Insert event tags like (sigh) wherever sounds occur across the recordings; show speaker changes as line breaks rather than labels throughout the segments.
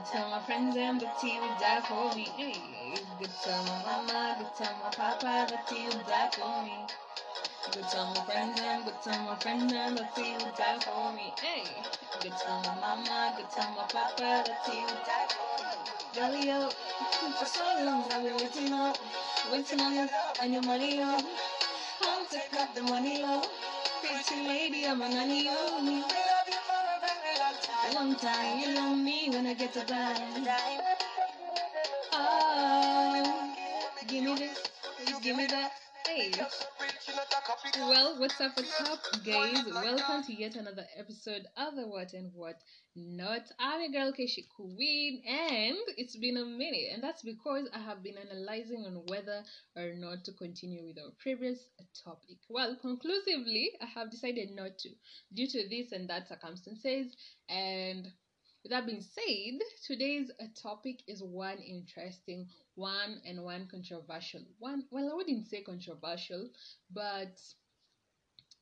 Good tell my friends and he would die for me. Hey, good tell my mama, good tell my papa he would die for me. Good tell my friends and good tell my friends and he would die for me. Hey, good tell my mama, good tell my papa he would die for me. Up, for so long I've been waiting up, waiting on you and your money up. Come take up the money low. Pretty lady, I'm a nanny, you me. Long time, you love me when I get to dime. Oh, give me this, please give me that. Well, what's up, what's up, guys? Welcome to yet another episode of the What and What Not. I'm your girl Keshi Queen, and it's been a minute, and that's because I have been analyzing on whether or not to continue with our previous topic. Well, conclusively, I have decided not to due to this and that circumstances, and with that being said, today's uh, topic is one interesting one and one controversial one. Well, I wouldn't say controversial, but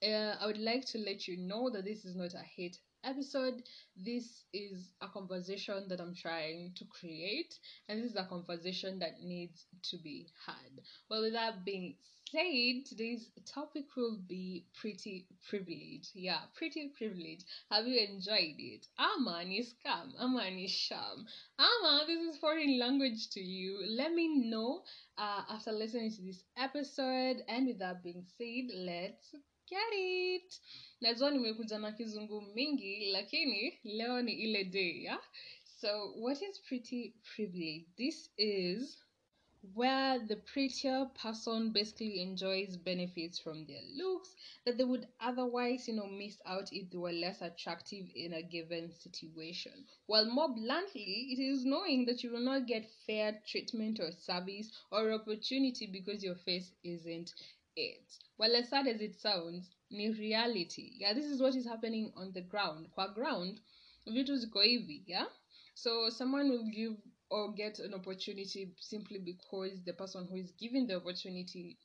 uh, I would like to let you know that this is not a hate episode. This is a conversation that I'm trying to create, and this is a conversation that needs to be had. Well, with that being said, today's topic will be pretty privilege. Yeah, pretty privilege. Have you enjoyed it? Aman is scam. Aman is sham. Ama, this is foreign language to you. Let me know uh, after listening to this episode. And with that being said, let's get it. Najua nimekuja na kizungu mingi, lakini leo ni ile day, yeah? So, what is pretty privilege? This is where the prettier person basically enjoys benefits from their looks that they would otherwise, you know, miss out if they were less attractive in a given situation. While more bluntly, it is knowing that you will not get fair treatment or service or opportunity because your face isn't it. Well, as sad as it sounds, ni reality. Yeah, this is what is happening on the ground. Kwa ground, vitu ziko hivi, yeah? So someone will give or get an opportunity simply because the person who is given the opportunity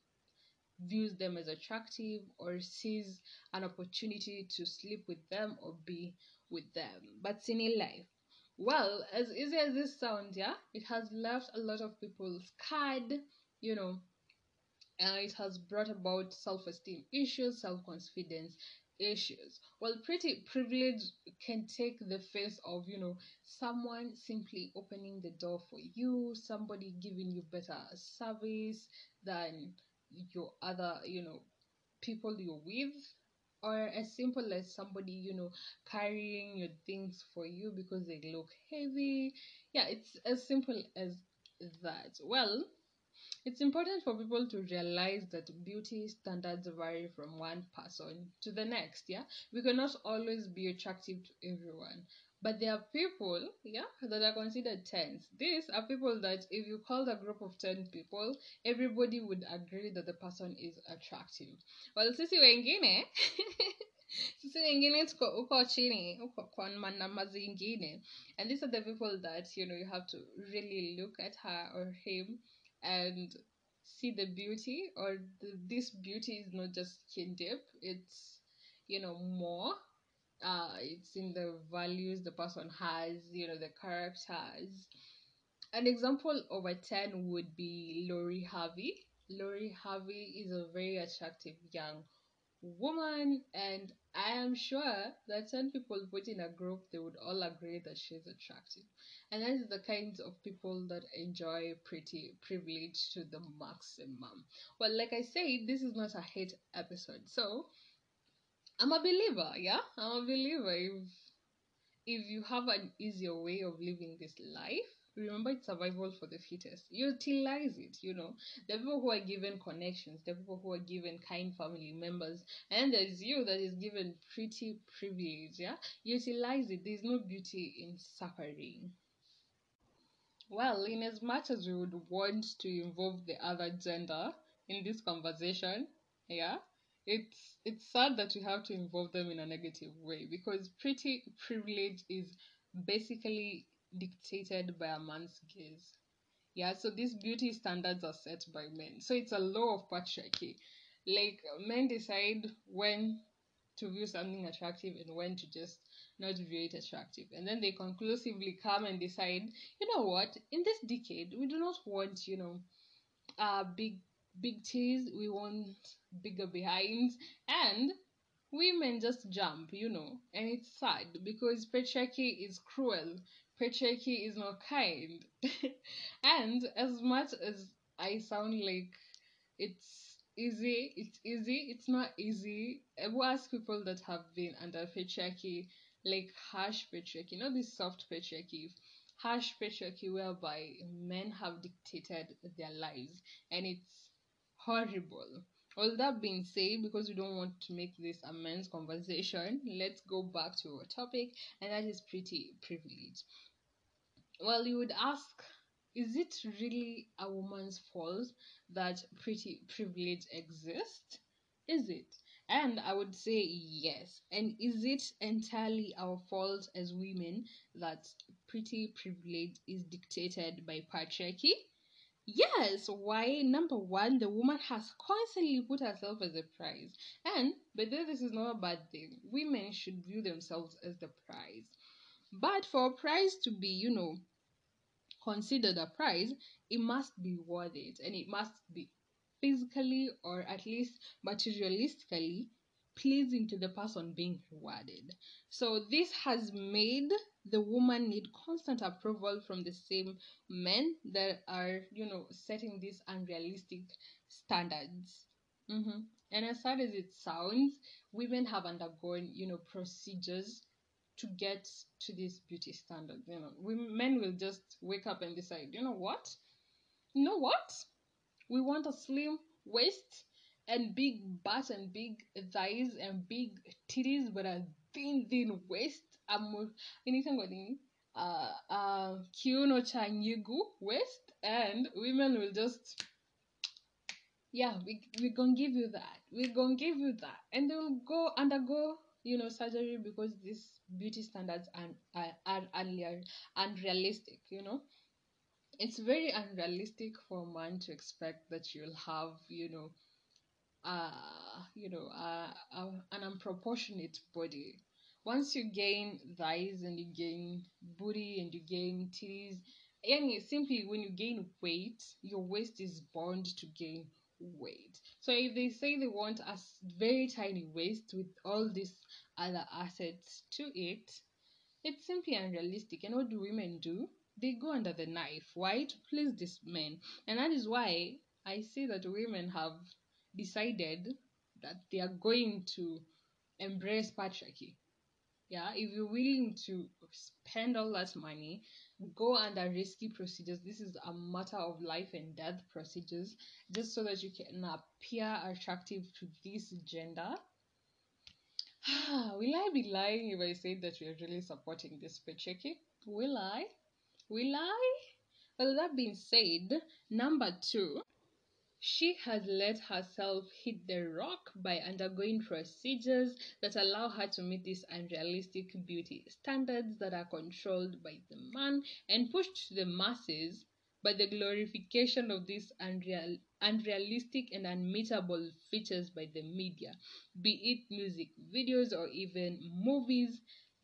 views them as attractive or sees an opportunity to sleep with them or be with them. But in life, well, as easy as this sounds, yeah, it has left a lot of people scarred, you know, and it has brought about self-esteem issues, self-confidence issues. Well, pretty privilege can take the face of, you know, someone simply opening the door for you, somebody giving you better service than your other, you know, people you're with, or as simple as somebody, you know, carrying your things for you because they look heavy. Yeah, it's as simple as that. Well, it's important for people to realize that beauty standards vary from one person to the next. Yeah, we cannot always be attractive to everyone, but there are people, yeah, that are considered tens. These are people that if you called a group of 10 people, everybody would agree that the person is attractive. Well, sisi wengine, (laughs) sisi wengine tuko uko chini, uko kwa manamba zingine. And these are the people that, you know, you have to really look at her or him and see the beauty or the, this beauty is not just skin deep it's you know more uh it's in the values the person has you know the characters an example of a 10 would be Lori Harvey. Lori Harvey is a very attractive young woman, and I am sure that 10 people put in a group, they would all agree that she's attractive. And that is the kinds of people that enjoy pretty privilege to the maximum. Well, like I said, this is not a hate episode. So, I'm a believer, yeah? I'm a believer. If, if you have an easier way of living this life, remember it's survival for the fittest. Utilize it you know. The people who are given connections the people who are given kind family members and there's you that is given pretty privilege yeah? Utilize it. There's no beauty in suffering. Well in as much as we would want to involve the other gender in this conversation yeah it's it's sad that we have to involve them in a negative way because pretty privilege is basically dictated by a man's gaze. Yeah, so these beauty standards are set by men. So it's a law of patriarchy. Like men decide when to view something attractive and when to just not view it attractive. And then they conclusively come and decide, you know what, in this decade, we do not want, you know, uh, big big titties, we want bigger behinds, and women just jump, you know, and it's sad because patriarchy is cruel. Patriarchy is not kind. (laughs) and as much as I sound like it's easy, it's easy, it's not easy. Eh, I will ask people that have been under patriarchy, like harsh patriarchy, not this soft patriarchy, harsh patriarchy whereby men have dictated their lives and it's horrible. All that being said, because we don't want to make this a men's conversation, let's go back to our topic, and that is pretty privilege. Well, you would ask, is it really a woman's fault that pretty privilege exists? Is it? And I would say yes. And is it entirely our fault as women that pretty privilege is dictated by patriarchy? Yes, why? Number one, the woman has constantly put herself as a prize. And, but this is not a bad thing. Women should view themselves as the prize. But for a prize to be, you know, considered a prize, it must be worth it and it must be physically or at least materialistically pleasing to the person being rewarded. So this has made the woman need constant approval from the same men that are, you know, setting these unrealistic standards. Mm-hmm. And as sad as it sounds, women have undergone, you know, procedures to get to this beauty standard. You know, women, men will just wake up and decide, you know what? You know what? We want a slim waist and big butt and big thighs and big titties, but a thin, thin waist. Um, anything nini? Uh, uh, kiuno cha nyigu waist, and women will just, yeah, we we gonna give you that. We gonna give you that, and they will go undergo, you know, surgery because these beauty standards are are, are, are unrealistic. You know it's very unrealistic for a man to expect that you'll have you know uh you know uh, uh, an unproportionate body once you gain thighs and you gain booty and you gain titties and simply when you gain weight your waist is bound to gain weight so if they say they want a very tiny waist with all these other assets to it it's simply unrealistic and what do women do they go under the knife. Why? To please these men. And that is why I say that women have decided that they are going to embrace patriarchy. Yeah, if you're willing to spend all that money, go under risky procedures. This is a matter of life and death procedures, just so that you can appear attractive to this gender. (sighs) Will I be lying if I say that we're really supporting this patriarchy? Will I? Will I? Well, that being said, number two, she has let herself hit the rock by undergoing procedures that allow her to meet these unrealistic beauty standards that are controlled by the man and pushed to the masses by the glorification of these unreal, unrealistic and unmeetable features by the media, be it music videos or even movies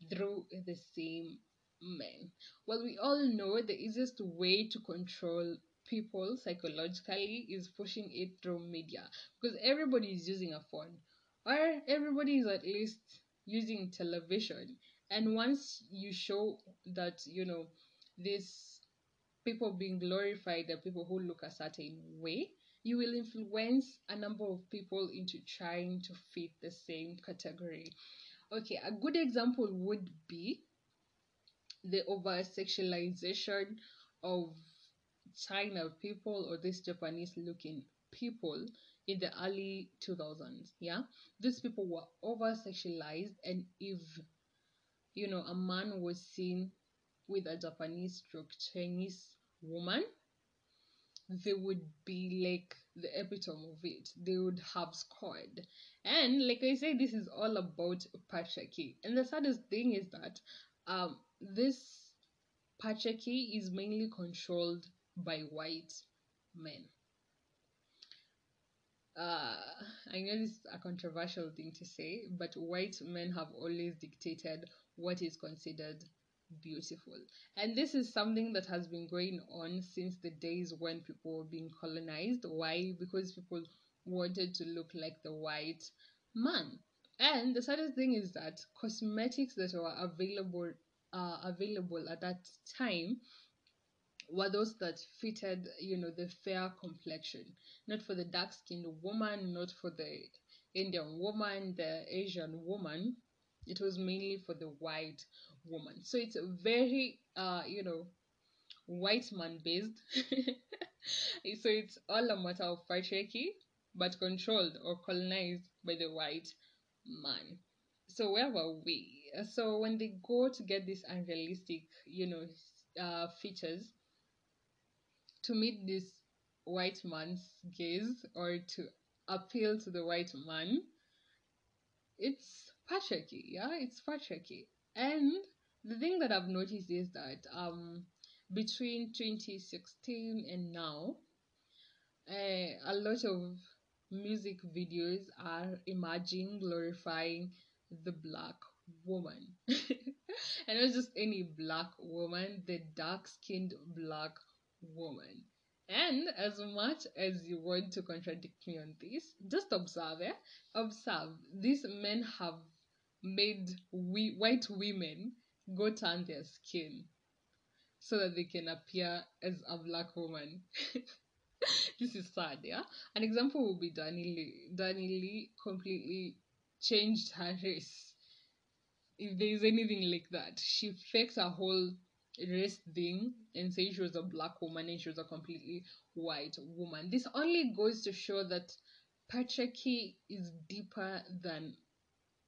through the same men. Well, we all know the easiest way to control people psychologically is pushing it through media because everybody is using a phone or everybody is at least using television. And once you show that, you know, these people being glorified are people who look a certain way, you will influence a number of people into trying to fit the same category. Okay, a good example would be the over sexualization of China people or these Japanese looking people in the early 2000s. Yeah, these people were over sexualized, and if you know a man was seen with a Japanese stroke Chinese woman, they would be like the epitome of it. They would have scored. And like I say, this is all about patriarchy. And the saddest thing is that um, this patriarchy is mainly controlled by white men. uh, I know this is a controversial thing to say, but white men have always dictated what is considered beautiful. And this is something that has been going on since the days when people were being colonized. Why? Because people wanted to look like the white man. And the saddest thing is that cosmetics that were available uh, available at that time were those that fitted, you know, the fair complexion, not for the dark skinned woman, not for the Indian woman, the Asian woman. It was mainly for the white woman. So it's very, uh, you know, white man based. (laughs) so it's all a matter of patriarchy, but controlled or colonized by the white man. So where were we? So when they go to get these unrealistic, you know, uh, features to meet this white man's gaze or to appeal to the white man, it's patriarchy. Yeah, it's patriarchy. And the thing that I've noticed is that um between 2016 and now, uh, a lot of music videos are emerging glorifying the black woman. (laughs) and not just any black woman, the dark skinned black woman. And as much as you want to contradict me on this, just observe, eh? Observe. These men have made we white women go tan their skin so that they can appear as a black woman. (laughs) this is sad, yeah? An example would be Dani Lee. Dani Lee completely changed her race. If there is anything like that, she faked her whole race thing and say she was a black woman and she was a completely white woman. This only goes to show that patriarchy is deeper than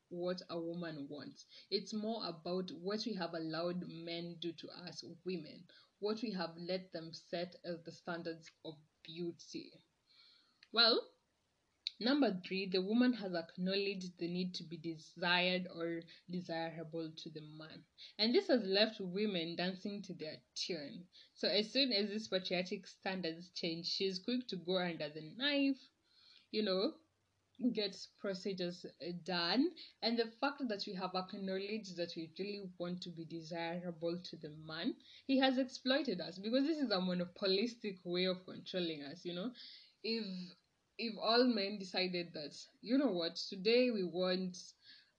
what a woman wants. It's more about what we have allowed men do to us women, what we have let them set as the standards of beauty. Well, number three, the woman has acknowledged the need to be desired or desirable to the man. And this has left women dancing to their tune. So as soon as these patriotic standards change, she's quick to go under the knife, you know, get procedures uh, done and the fact that we have acknowledged that we really want to be desirable to the man he has exploited us because this is a monopolistic way of controlling us you know if if all men decided that you know what today we want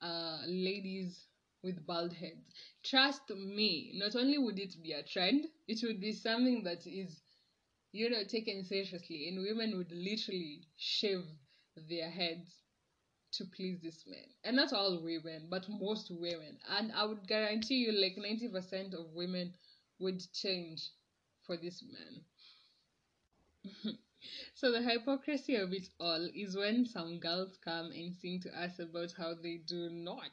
uh ladies with bald heads trust me not only would it be a trend it would be something that is you know taken seriously and women would literally shave their heads to please this man. And not all women, but most women. And I would guarantee you, like 90% of women would change for this man. (laughs) so the hypocrisy of it all is when some girls come and sing to us about how they do not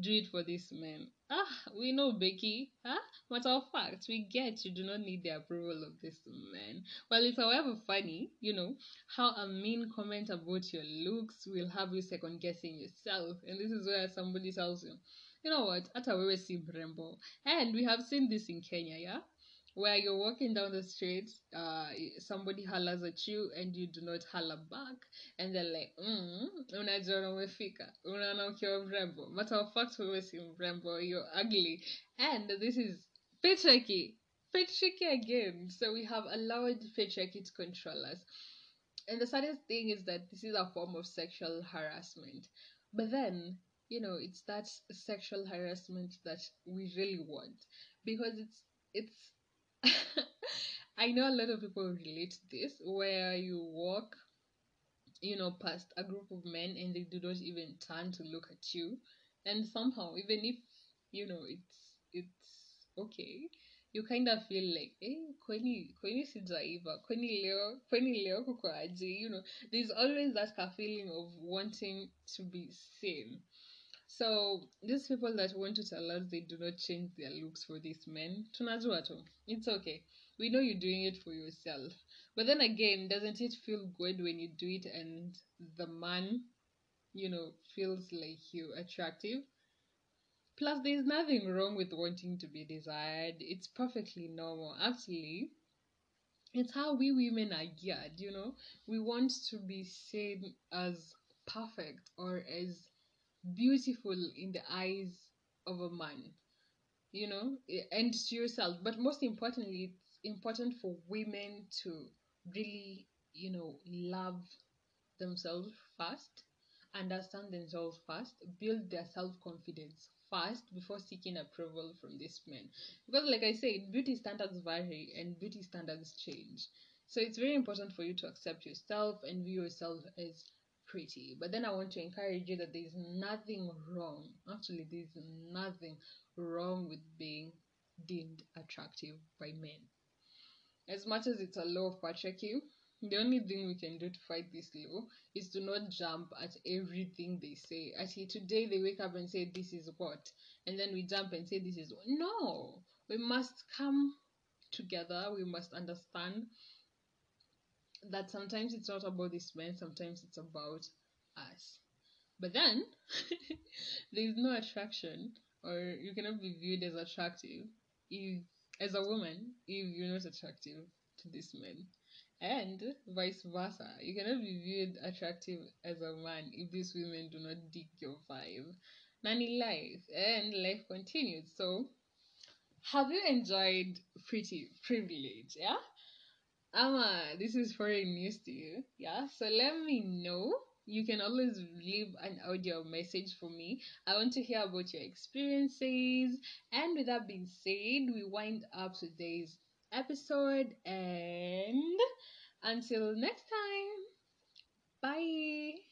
do it for this man. Ah, we know Becky. Huh? Matter of fact, we get you do not need the approval of this man. Well, it's however funny, you know, how a mean comment about your looks will have you second guessing yourself. And this is where somebody tells you, you know what, hata wewe si mrembo. And we have seen this in Kenya, yeah? Where you're walking down the street, uh, somebody hollers at you and you do not holler back, and they're like, mm, unajiona umefika, unaona ukiwa mrembo. Matter of fact, wewe si mrembo, you're ugly. And this is patriarchy. Patriarchy again. So we have allowed patriarchy to control us. And the saddest thing is that this is a form of sexual harassment. But then, you know, it's that sexual harassment that we really want because it's it's (laughs) I know a lot of people relate to this where you walk, you know, past a group of men and they do not even turn to look at you. And somehow, even if, you know, it's it's okay, you kind of feel like, eh, kwani, kwani sijaiva, kwani leo, kwani leo kuko you know, there's always that feeling of wanting to be seen. So these people that want to tell us they do not change their looks for these men, tunajua tu. It's okay. We know you're doing it for yourself. But then again, doesn't it feel good when you do it and the man, you know, feels like you attractive? Plus, there's nothing wrong with wanting to be desired. It's perfectly normal. Actually, it's how we women are geared, you know. We want to be seen as perfect or as beautiful in the eyes of a man, you know, and to yourself. But most importantly, it's important for women to really, you know, love themselves first, understand themselves first, build their self confidence first before seeking approval from these men. Because, like I said, beauty standards vary and beauty standards change. So it's very important for you to accept yourself and view yourself as pretty. But then I want to encourage you that there's nothing wrong. Actually, there's nothing wrong with being deemed attractive by men. As much as it's a law of patriarchy, the only thing we can do to fight this law is to not jump at everything they say. Actually, today they wake up and say this is what, and then we jump and say this is what. No, we must come together. We must understand that sometimes it's not about this man, sometimes it's about us. But then (laughs) there's no attraction, or you cannot be viewed as attractive if, as a woman, if you're not attractive to this man. And vice versa. You cannot be viewed attractive as a man if these women do not dig your vibe. Nanny life and life continues. So have you enjoyed pretty privilege? Yeah? Ama, this is foreign news to you. Yeah, so let me know. You can always leave an audio message for me. I want to hear about your experiences. And with that being said, we wind up today's episode. And until next time, bye.